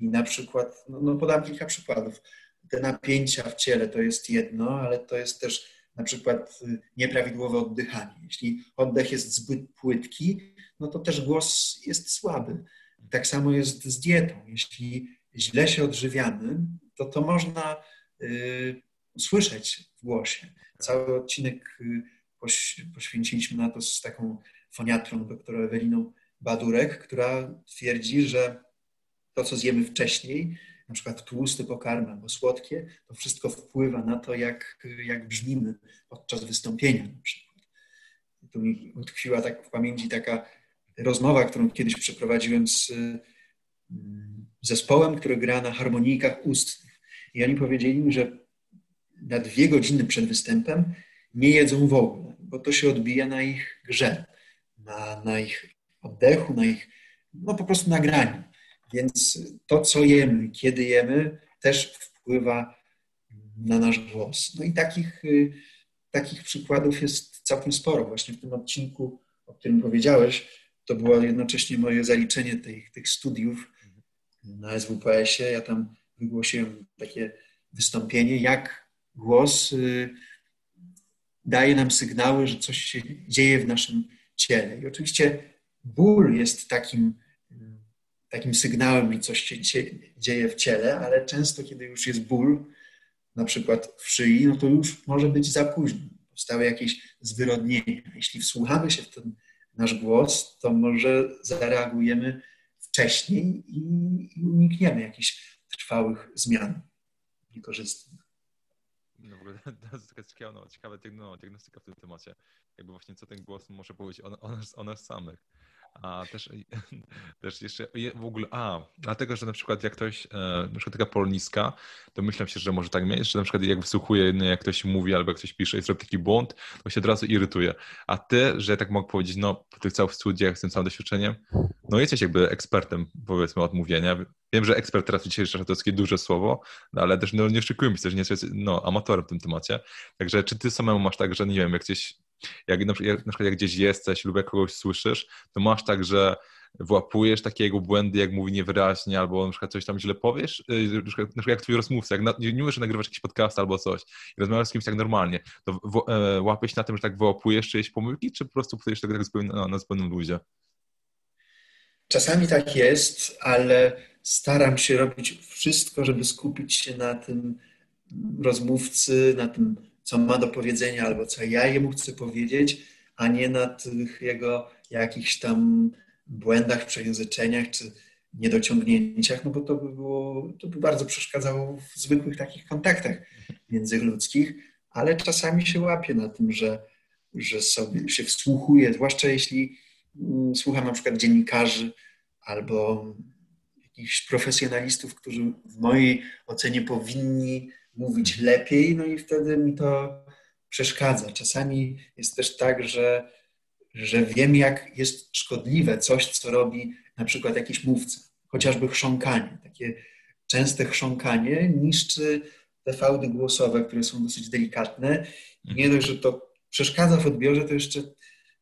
I na przykład, no, no podam kilka przykładów. Te napięcia w ciele to jest jedno, ale to jest też na przykład y, nieprawidłowe oddychanie. Jeśli oddech jest zbyt płytki, no to też głos jest słaby. Tak samo jest z dietą. Jeśli źle się odżywiamy, to to można y, słyszeć w głosie. Cały odcinek y, poświęciliśmy na to z taką foniatrą, doktorą Eweliną Badurek, która twierdzi, że to, co zjemy wcześniej, na przykład tłusty pokarm albo słodkie, to wszystko wpływa na to, jak, jak brzmimy podczas wystąpienia na przykład. Tu mi utkwiła tak w pamięci taka rozmowa, którą kiedyś przeprowadziłem z mm, zespołem, który gra na harmonijkach ustnych. I oni powiedzieli mi, że na dwie godziny przed występem nie jedzą w ogóle, bo to się odbija na ich grze, na, na ich oddechu, na ich, no po prostu nagraniu. Więc to, co jemy, kiedy jemy, też wpływa na nasz głos. No i takich, y, takich przykładów jest całkiem sporo. Właśnie w tym odcinku, o którym powiedziałeś, to było jednocześnie moje zaliczenie tych, tych studiów na SWPS-ie. Ja tam wygłosiłem takie wystąpienie, jak głos y, daje nam sygnały, że coś się dzieje w naszym ciele. I oczywiście ból jest takim, takim sygnałem, że coś się dzieje w ciele, ale często, kiedy już jest ból, na przykład w szyi, no to już może być za późno. Powstały jakieś zwyrodnienia. Jeśli wsłuchamy się w ten nasz głos, to może zareagujemy wcześniej i unikniemy jakichś trwałych zmian niekorzystnych. No w ogóle taka ciekawa, no, ciekawa no, diagnostyka w tym temacie. Jakby właśnie co ten głos może powiedzieć o, o, nas, o nas samych. A też, też jeszcze w ogóle, a, dlatego, że na przykład jak ktoś, e, na przykład taka polniska, to myślę się, że może tak mieć, że na przykład jak wysłuchuje, no, jak ktoś mówi albo jak ktoś pisze i zrobi taki błąd, to się od razu irytuje. A ty, że tak mogę powiedzieć, no po tych całych studiach, z tym całym doświadczeniem, no jesteś jakby ekspertem, powiedzmy, od mówienia. Wiem, że ekspert teraz dzisiejszy to jest takie duże słowo, no, ale też no, nie oczekujmy się, że nie jesteś no, amatorem w tym temacie. Także czy ty samemu masz tak, że nie wiem, jak gdzieś jak na, przykład, na przykład jak gdzieś jesteś lub jak kogoś słyszysz, to masz tak, że włapujesz takie jego błędy, jak mówi niewyraźnie, albo na przykład coś tam źle powiesz, y, na przykład, na przykład jak twój rozmówca, jak na, nie mówisz, że nagrywasz jakiś podcast albo coś i rozmawiasz z kimś tak normalnie, to w, e, łapiesz na tym, że tak wyłapujesz czyjeś pomyłki, czy po prostu podejdziesz tego tak zupełnie na, na zupełnym luzie? Czasami tak jest, ale staram się robić wszystko, żeby skupić się na tym rozmówcy, na tym co ma do powiedzenia albo co ja jemu chcę powiedzieć, a nie na tych jego jakichś tam błędach, przejęzyczeniach czy niedociągnięciach, no bo to by było, to by bardzo przeszkadzało w zwykłych takich kontaktach międzyludzkich, ale czasami się łapie na tym, że, że sobie się wsłuchuje, zwłaszcza jeśli mm, słucham na przykład dziennikarzy albo jakichś profesjonalistów, którzy w mojej ocenie powinni mówić lepiej, no i wtedy mi to przeszkadza. Czasami jest też tak, że, że wiem, jak jest szkodliwe coś, co robi na przykład jakiś mówca, chociażby chrząkanie. Takie częste chrząkanie niszczy te fałdy głosowe, które są dosyć delikatne. I nie dość, że to przeszkadza w odbiorze, to jeszcze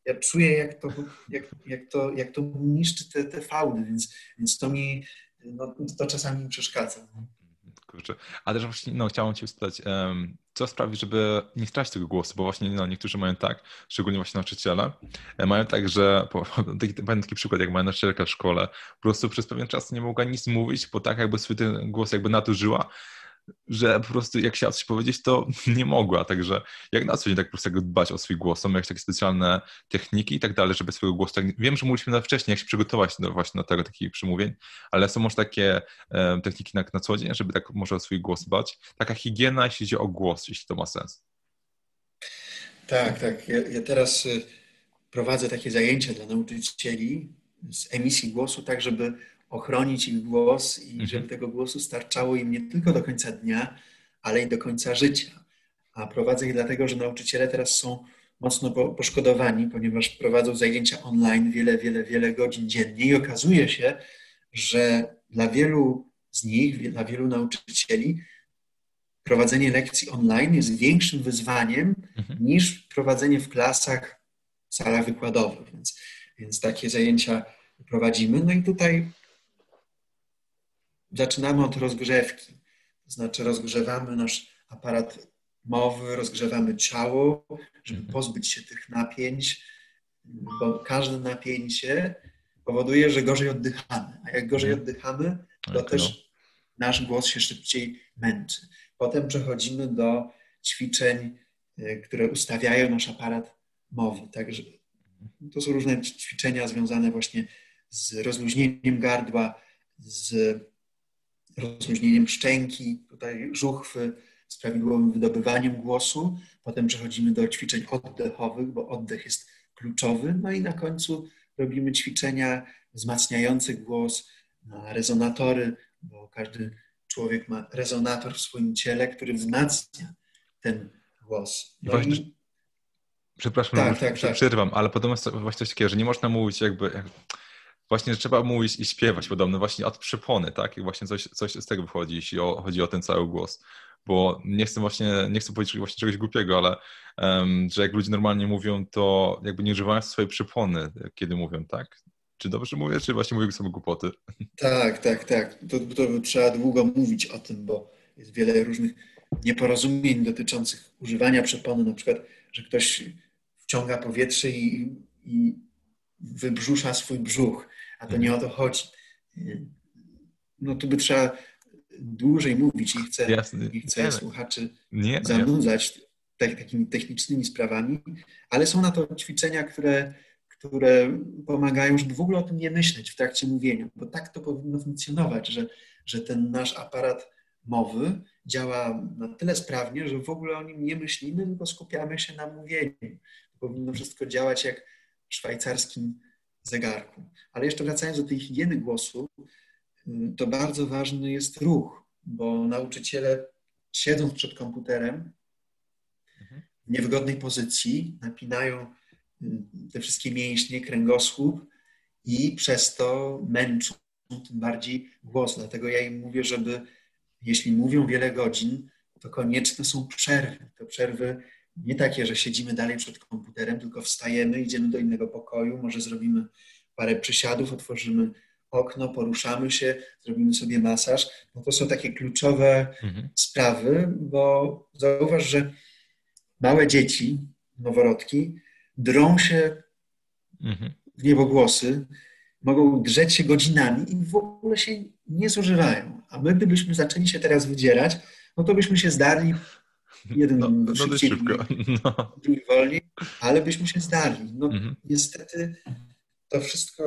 ja czuję, jak to, jak, jak to, jak to niszczy te, te fałdy, więc, więc to mi no, to czasami mi przeszkadza kurczę. Ale też właśnie, no, chciałem Cię spytać, co sprawi, żeby nie stracić tego głosu, bo właśnie no, niektórzy mają tak, szczególnie właśnie nauczyciele, e, mają tak, że, taki, pamiętam taki przykład, jak moja nauczycielka w szkole, po prostu przez pewien czas nie mogła nic mówić, bo tak jakby swój ten głos jakby nadużyła, że po prostu jak chciała coś powiedzieć, to nie mogła. Także jak na co dzień tak po prostu dbać o swój głos? Są jakieś takie specjalne techniki i tak dalej, żeby swojego głosu tak... Wiem, że mówiliśmy na wcześniej, jak się przygotować do właśnie do tego takich przemówień, ale są może takie e, techniki na, na co dzień, żeby tak może o swój głos dbać? Taka higiena, jeśli chodzi o głos, jeśli to ma sens. Tak, tak. Ja, ja teraz y, prowadzę takie zajęcia dla nauczycieli z emisji głosu, tak żeby ochronić ich głos i mhm. żeby tego głosu starczało im nie tylko do końca dnia, ale i do końca życia. A prowadzę ich dlatego, że nauczyciele teraz są mocno poszkodowani, ponieważ prowadzą zajęcia online wiele, wiele, wiele godzin dziennie i okazuje się, że dla wielu z nich, dla wielu nauczycieli prowadzenie lekcji online jest większym wyzwaniem mhm. niż prowadzenie w klasach, w salach wykładowych. Więc, więc takie zajęcia prowadzimy. No i tutaj zaczynamy od rozgrzewki. To znaczy rozgrzewamy nasz aparat mowy, rozgrzewamy ciało, żeby mhm. pozbyć się tych napięć, bo każde napięcie powoduje, że gorzej oddychamy. A jak gorzej mhm. oddychamy, to też nasz głos się szybciej męczy. Potem przechodzimy do ćwiczeń, e, które ustawiają nasz aparat mowy. Także to są różne ćwiczenia związane właśnie z rozluźnieniem gardła, z rozluźnieniem szczęki, tutaj żuchwy, z prawidłowym wydobywaniem głosu. Potem przechodzimy do ćwiczeń oddechowych, bo oddech jest kluczowy. No i na końcu robimy ćwiczenia wzmacniające głos, rezonatory, bo każdy człowiek ma rezonator w swoim ciele, który wzmacnia ten głos. No i... Przepraszam, tak, tak, tak. przerwam, ale podobno jest właśnie coś takiego, że nie można mówić jakby właśnie że trzeba mówić i śpiewać podobno właśnie od przypony, tak? I właśnie coś, coś z tego wychodzi, jeśli o, chodzi o ten cały głos. Bo nie chcę właśnie, nie chcę powiedzieć właśnie czegoś głupiego, ale um, że jak ludzie normalnie mówią, to jakby nie używają swojej przypony, kiedy mówią, tak? Czy dobrze mówię, czy właśnie mówię sobie głupoty? Tak, tak, tak. To, to trzeba długo mówić o tym, bo jest wiele różnych nieporozumień dotyczących używania przepony, na przykład, że ktoś wciąga powietrze i, i wybrzusza swój brzuch a to nie o to chodzi. No tu by trzeba dłużej mówić i chcę, Jasne. i chcę słuchaczy nie, no zanudzać tak, takimi technicznymi sprawami, ale są na to ćwiczenia, które, które pomagają, żeby w ogóle o tym nie myśleć w trakcie mówienia, bo tak to powinno funkcjonować, że, że ten nasz aparat mowy działa na tyle sprawnie, że w ogóle o nim nie myślimy, tylko skupiamy się na mówieniu. Powinno wszystko działać jak w szwajcarskim zegarku. Ale jeszcze wracając do tej higieny głosu, to bardzo ważny jest ruch, bo nauczyciele siedząc przed komputerem w niewygodnej pozycji, napinają te wszystkie mięśnie, kręgosłup i przez to męczą tym bardziej głos. Dlatego ja im mówię, żeby jeśli mówią wiele godzin, to konieczne są przerwy. To przerwy nie takie, że siedzimy dalej przed komputerem, tylko wstajemy, idziemy do innego pokoju, może zrobimy parę przysiadów, otworzymy okno, poruszamy się, zrobimy sobie masaż. No to są takie kluczowe mhm. sprawy, bo zauważ, że małe dzieci, noworodki, drą się mhm. w niebogłosy, mogą drzeć się godzinami i w ogóle się nie zużywają. A my, gdybyśmy zaczęli się teraz wydzierać, no to byśmy się zdarli jeden no, no szybciej, szybko. No. drugi wolniej, ale byśmy się zdali. No mhm. niestety to wszystko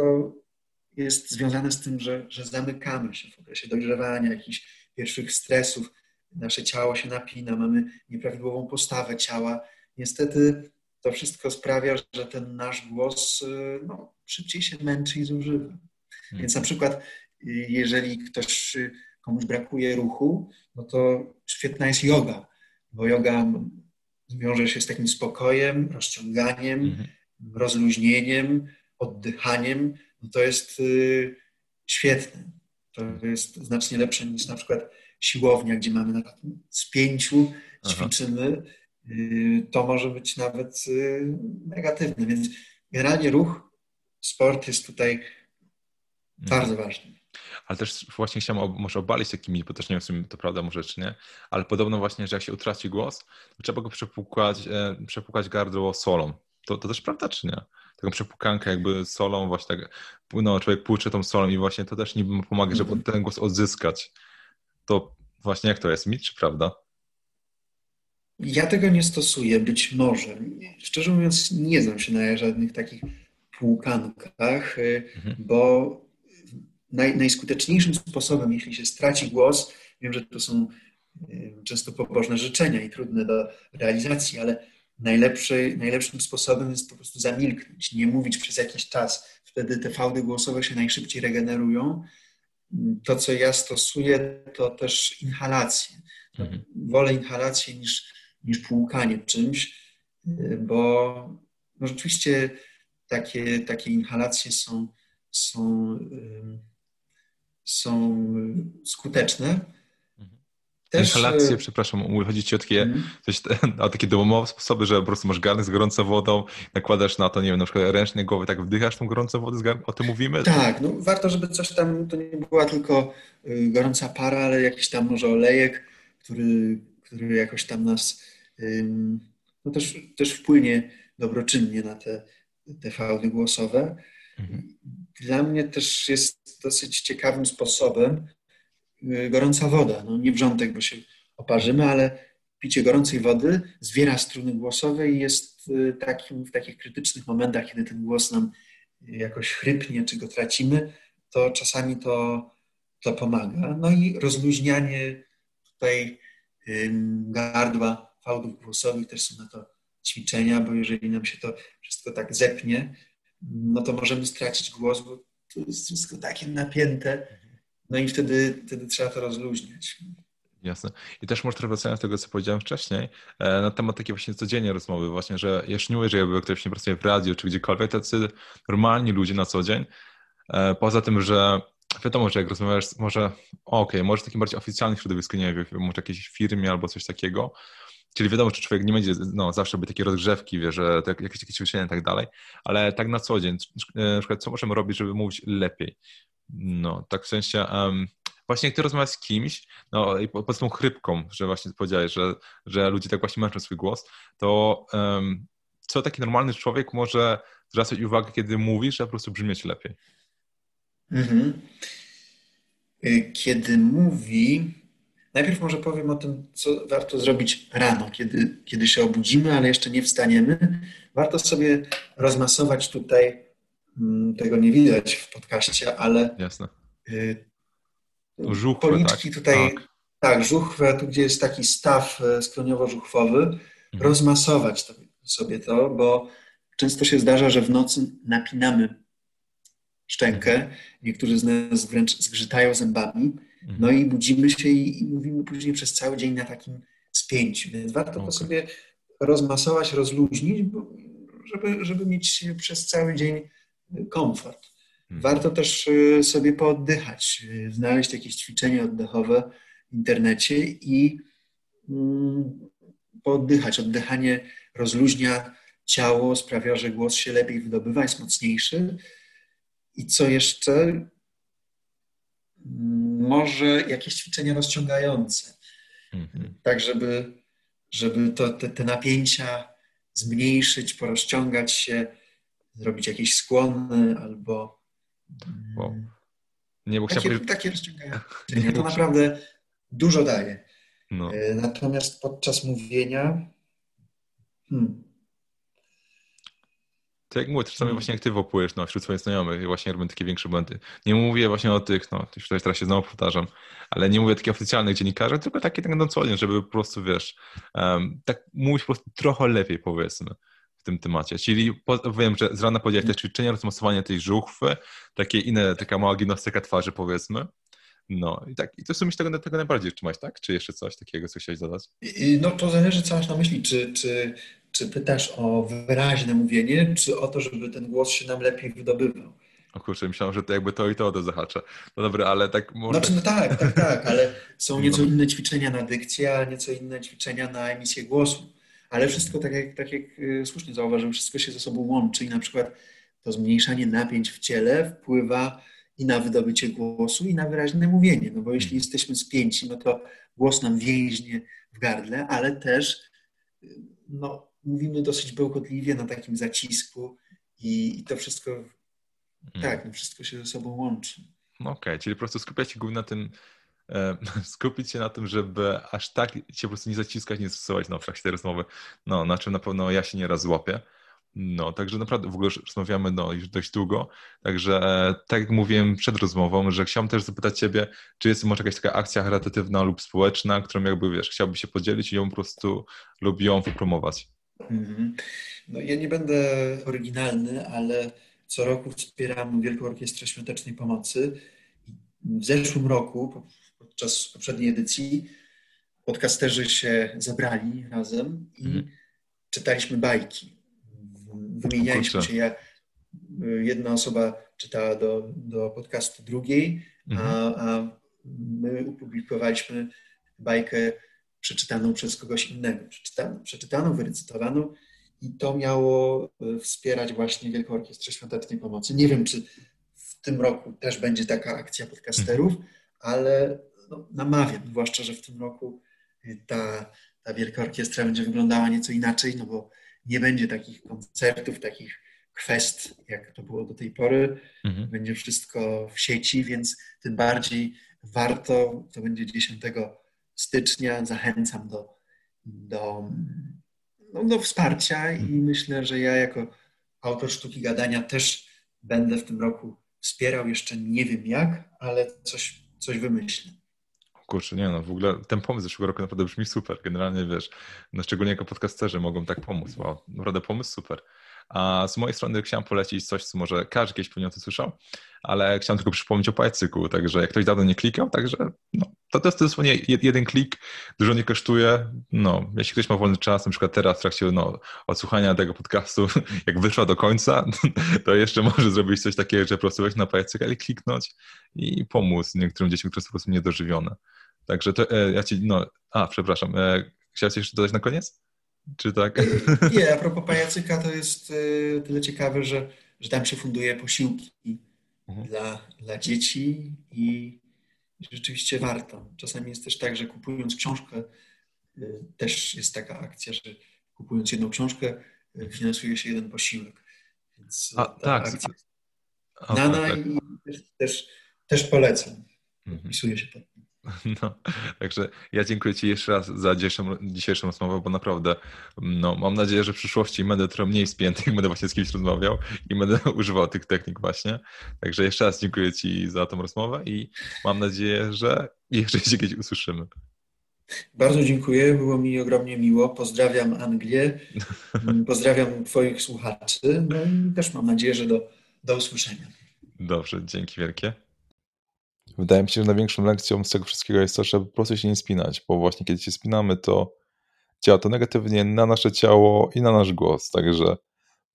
jest związane z tym, że, że zamykamy się w okresie dojrzewania, jakichś pierwszych stresów. Nasze ciało się napina, mamy nieprawidłową postawę ciała. Niestety to wszystko sprawia, że ten nasz głos y, no, szybciej się męczy i zużywa. Hmm. Więc na przykład, y, jeżeli ktoś, y, komuś brakuje ruchu, no to świetna jest yoga, bo yoga wiąże się z takim spokojem, rozciąganiem, hmm. rozluźnieniem, oddychaniem. No to jest świetne. To jest znacznie lepsze niż na przykład siłownia, gdzie mamy na spięciu, ćwiczymy. Aha Y, to może być nawet y, negatywne. Więc generalnie ruch, sport jest tutaj mhm. bardzo ważny. Ale też właśnie chciałem może obalić takimi, bo też nie wiem, sumie to prawda może czy nie, ale podobno właśnie, że jak się utraci głos, to trzeba go przepłukać, e, przepłukać gardło solą. To, to też prawda czy nie? Taką przepłukankę jakby solą, właśnie tak, no człowiek płucze tą solą i właśnie to też niby pomaga, żeby mm -hmm. ten głos odzyskać. To właśnie jak to jest, mit czy prawda? Ja tego nie stosuję, być może. Szczerze mówiąc, nie znam się na żadnych takich płukankach, y, mhm. bo naj, najskuteczniejszym sposobem, jeśli się straci głos, wiem, że to są y, często pobożne życzenia i trudne do realizacji, ale najlepszy, najlepszym sposobem jest po prostu zamilknąć, nie mówić przez jakiś czas. Wtedy te fałdy głosowe się najszybciej regenerują. To, co ja stosuję, to też inhalacje. Mhm. Wolę inhalację niż niż płukanie czymś, y, bo no rzeczywiście takie, takie inhalacje są, są, są skuteczne. Też... Inhalacje, y, przepraszam, chodzi ci o takie, mm. coś, o takie domowe sposoby, że po prostu masz garnek z gorącą wodą, nakładasz na to, nie wiem, na przykład ręczny głowy, tak wdychasz tą gorącą wodę, o tym mówimy? Tak, no warto, żeby coś tam, to nie była tylko gorąca para, ale jakiś tam może olejek, który, który jakoś tam nas no też, też wpłynie dobroczynnie na te, te fałdy głosowe. Mhm. Dla mnie też jest dosyć ciekawym sposobem y, gorąca woda. No nie wrzątek, bo się oparzymy, ale picie gorącej wody zwiera struny głosowe i jest y, takim, w takich krytycznych momentach, kiedy ten głos nam jakoś chrypnie, czy go tracimy, to czasami to, to pomaga. No i rozluźnianie tutaj gardła fałdów głosowych, też są na to ćwiczenia, bo jeżeli nam się to wszystko tak zepnie, no to możemy stracić głos, bo to jest wszystko takie napięte, no i wtedy, wtedy trzeba to rozluźniać. Jasne. I też może trochę wracając do tego, co powiedziałem wcześniej, e, na temat takiej właśnie codziennej rozmowy, właśnie, że ja śniuję, że jakby ktoś nie pracuje w radiu czy gdziekolwiek, tacy normalni ludzie na co dzień, e, poza tym, że wiadomo, że jak rozmawiasz, może, okej, okay, może w takim bardziej oficjalnym środowisku, nie wiem, może jakiejś firmie albo coś takiego, Czyli wiadomo, że człowiek nie będzie, no zawsze robi takie rozgrzewki, wie, że jakieś takie ćwiczenia i tak dalej, ale tak na co dzień, na przykład co możemy robić, żeby mówić lepiej? No, tak w sensie, um, właśnie jak ty rozmawiasz z kimś, no i pod tą chrypką, że właśnie powiedziałeś, że, że ludzie tak właśnie męczą swój głos, to um, co taki normalny człowiek może zwracać uwagę, kiedy mówi, żeby po prostu brzmieć lepiej? Mhm. Y, kiedy mówi, Najpierw może powiem o tym, co warto zrobić rano, kiedy, kiedy się obudzimy, ale jeszcze nie wstaniemy. Warto sobie rozmasować tutaj, mm, tego nie widać w podcaście, ale Jasne. Y, Żuchwę, policzki tak, tutaj, tak. Tak, żuchwę, tu gdzie jest taki staw e, skroniowo-żuchwowy, mhm. rozmasować to, sobie to, bo często się zdarza, że w nocy napinamy szczękę. Mhm. Niektórzy z nas wręcz zgrzytają zębami. Mhm. No i budzimy się i, i, mówimy później przez cały dzień na takim spięciu. Więc warto okay. to sobie rozmasować, rozluźnić, żeby, żeby mieć przez cały dzień komfort. Mhm. Warto też y, sobie pooddychać, y, znaleźć jakieś ćwiczenia oddechowe w internecie i mm, pooddychać. Oddychanie rozluźnia ciało, sprawia, że głos się lepiej wydobywa, jest mocniejszy. I co jeszcze? Może jakieś ćwiczenia rozciągające, mhm. tak żeby, żeby to, te, te napięcia zmniejszyć, porozciągać się, zrobić jakieś skłony albo. Wow. Nie, bo takie, chciałem... takie rozciągające. To naprawdę dużo daje. No. E, natomiast podczas mówienia. Hmm, to jak mówię, czasami mm. właśnie jak ty wopłujesz no, wśród swoich znajomych i właśnie robię takie większe błędy. Nie mówię właśnie o tych, no już teraz się znowu powtarzam, ale nie mówię o takich oficjalnych dziennikarzach, tylko takie tak żeby po prostu, wiesz, um, tak mówić po prostu trochę lepiej powiedzmy w tym temacie. Czyli po, wiem, że z rana powiedziałeś te ćwiczenia, rozmocowanie tej żuchwy, takie inne, taka mała gimnastyka twarzy powiedzmy. No i tak, i to w sumie tego, tego najbardziej trzymać, tak? Czy jeszcze coś takiego, co chciałeś dodać? No to zależy, co masz na myśli. Czy, czy czy pytasz o wyraźne mówienie, czy o to, żeby ten głos się nam lepiej wydobywał? O kurczę, myślałem, że to jakby to i to to zahacza. No dobra, ale tak może... Znaczy, no tak, tak, tak, ale są nieco inne ćwiczenia na dykcję, a nieco inne ćwiczenia na emisję głosu. Ale wszystko, tak jak, tak jak y, słusznie zauważyłem, wszystko się ze sobą łączy i na przykład to zmniejszanie napięć w ciele wpływa i na wydobycie głosu, i na wyraźne mówienie. No bo jeśli hmm. jesteśmy spięci, no to głos nam więźnie w gardle, ale też y, no, mówimy dosyć bełkotliwie na takim zacisku i, i to wszystko, mm. tak, no wszystko się ze sobą łączy. Okej, okay, czyli po prostu skupiać się głównie na tym, e, skupić się na tym, żeby aż tak się po prostu nie zaciskać, nie stosować no, w trakcie tej rozmowy, no, na czym na pewno ja się nieraz złapię. No, także naprawdę w ogóle już rozmawiamy no, już dość długo. Także e, tak jak mówiłem przed rozmową, że chciałbym też zapytać Ciebie, czy jest może jakaś taka akcja charytatywna lub społeczna, którą jakby wiesz, chciałbyś się podzielić i ją po prostu lub ją wypromować. Mhm. No ja nie będę oryginalny, ale co roku wspieram Wielką Orkiestrę Świątecznej Pomocy. W zeszłym roku, podczas poprzedniej edycji, podcasterzy się zebrali razem i mhm. czytaliśmy bajki. Wymienialiśmy się. Ja, jedna osoba czytała do, do podcastu drugiej, mhm. a, a my opublikowaliśmy bajkę przeczytaną przez kogoś innego, przeczytaną, przeczytaną wyrecytowaną i to miało e, wspierać właśnie Wielką Orkiestrę Świątecznej Pomocy. Nie wiem, czy w tym roku też będzie taka akcja podcasterów, ale no, namawiam, zwłaszcza, że w tym roku e, ta, ta Wielka Orkiestra będzie wyglądała nieco inaczej, no bo nie będzie takich koncertów, takich kwest, jak to było do tej pory. Mhm. Będzie wszystko w sieci, więc tym bardziej warto, to będzie 10 stycznia zachęcam do, do, no, do wsparcia i mhm. myślę, że ja jako autor sztuki gadania też będę w tym roku wspierał. Jeszcze nie wiem jak, ale coś, coś wymyślę. Kurczę, nie no, w ogóle ten pomysł zeszłego roku naprawdę brzmi super. Generalnie wiesz, no szczególnie jako podcasterzy mogą tak pomóc. Wow, naprawdę pomysł super. A z mojej strony chciałem polecić coś, co może każdy kiedyś pewnie o to słyszał, ale chciałem tylko przypomnieć o pajacyku, także jak ktoś dawno nie klikał, także no, to, to jest dosłownie jeden klik, dużo nie kosztuje. No, jeśli ktoś ma wolny czas, na przykład teraz w trakcie no, odsłuchania tego podcastu, jak wyszła do końca, to jeszcze może zrobić coś takiego, że po prostu wejść na pajacyka i kliknąć i pomóc niektórym dzieciom, które są po prostu niedożywione. Także to e, ja ci, no, a przepraszam, e, chciałeś jeszcze dodać na koniec? Czy tak? Nie, a propos pajacyka to jest e, tyle ciekawe, że, że tam się funduje posiłki mhm. dla, dla dzieci i rzeczywiście warto. Czasami jest też tak, że kupując książkę, e, też jest taka akcja, że kupując jedną książkę, e, finansuje się jeden posiłek. Więc a, tak. Akcja znana tak. i też, też, też polecam. Mhm. Podpisuję się pod tym. No, także ja dziękuję Ci jeszcze raz za dzisiejszą, dzisiejszą rozmowę, bo naprawdę no, mam nadzieję, że w przyszłości będę trochę mniej spięty będę właśnie z kimś rozmawiał i będę używał tych technik właśnie. Także jeszcze raz dziękuję Ci za tą rozmowę i mam nadzieję, że jeszcze się kiedyś usłyszymy. Bardzo dziękuję, było mi ogromnie miło. Pozdrawiam Anglię, pozdrawiam Twoich słuchaczy, no i też mam nadzieję, że do, do usłyszenia. Dobrze, dzięki wielkie. Wydaje mi się, że największą lekcją z tego wszystkiego jest to, żeby po prostu się nie spinać, bo właśnie kiedy się spinamy, to działa to negatywnie na nasze ciało i na nasz głos. Także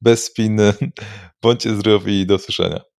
bez spiny, bądźcie zdrowi i do usłyszenia.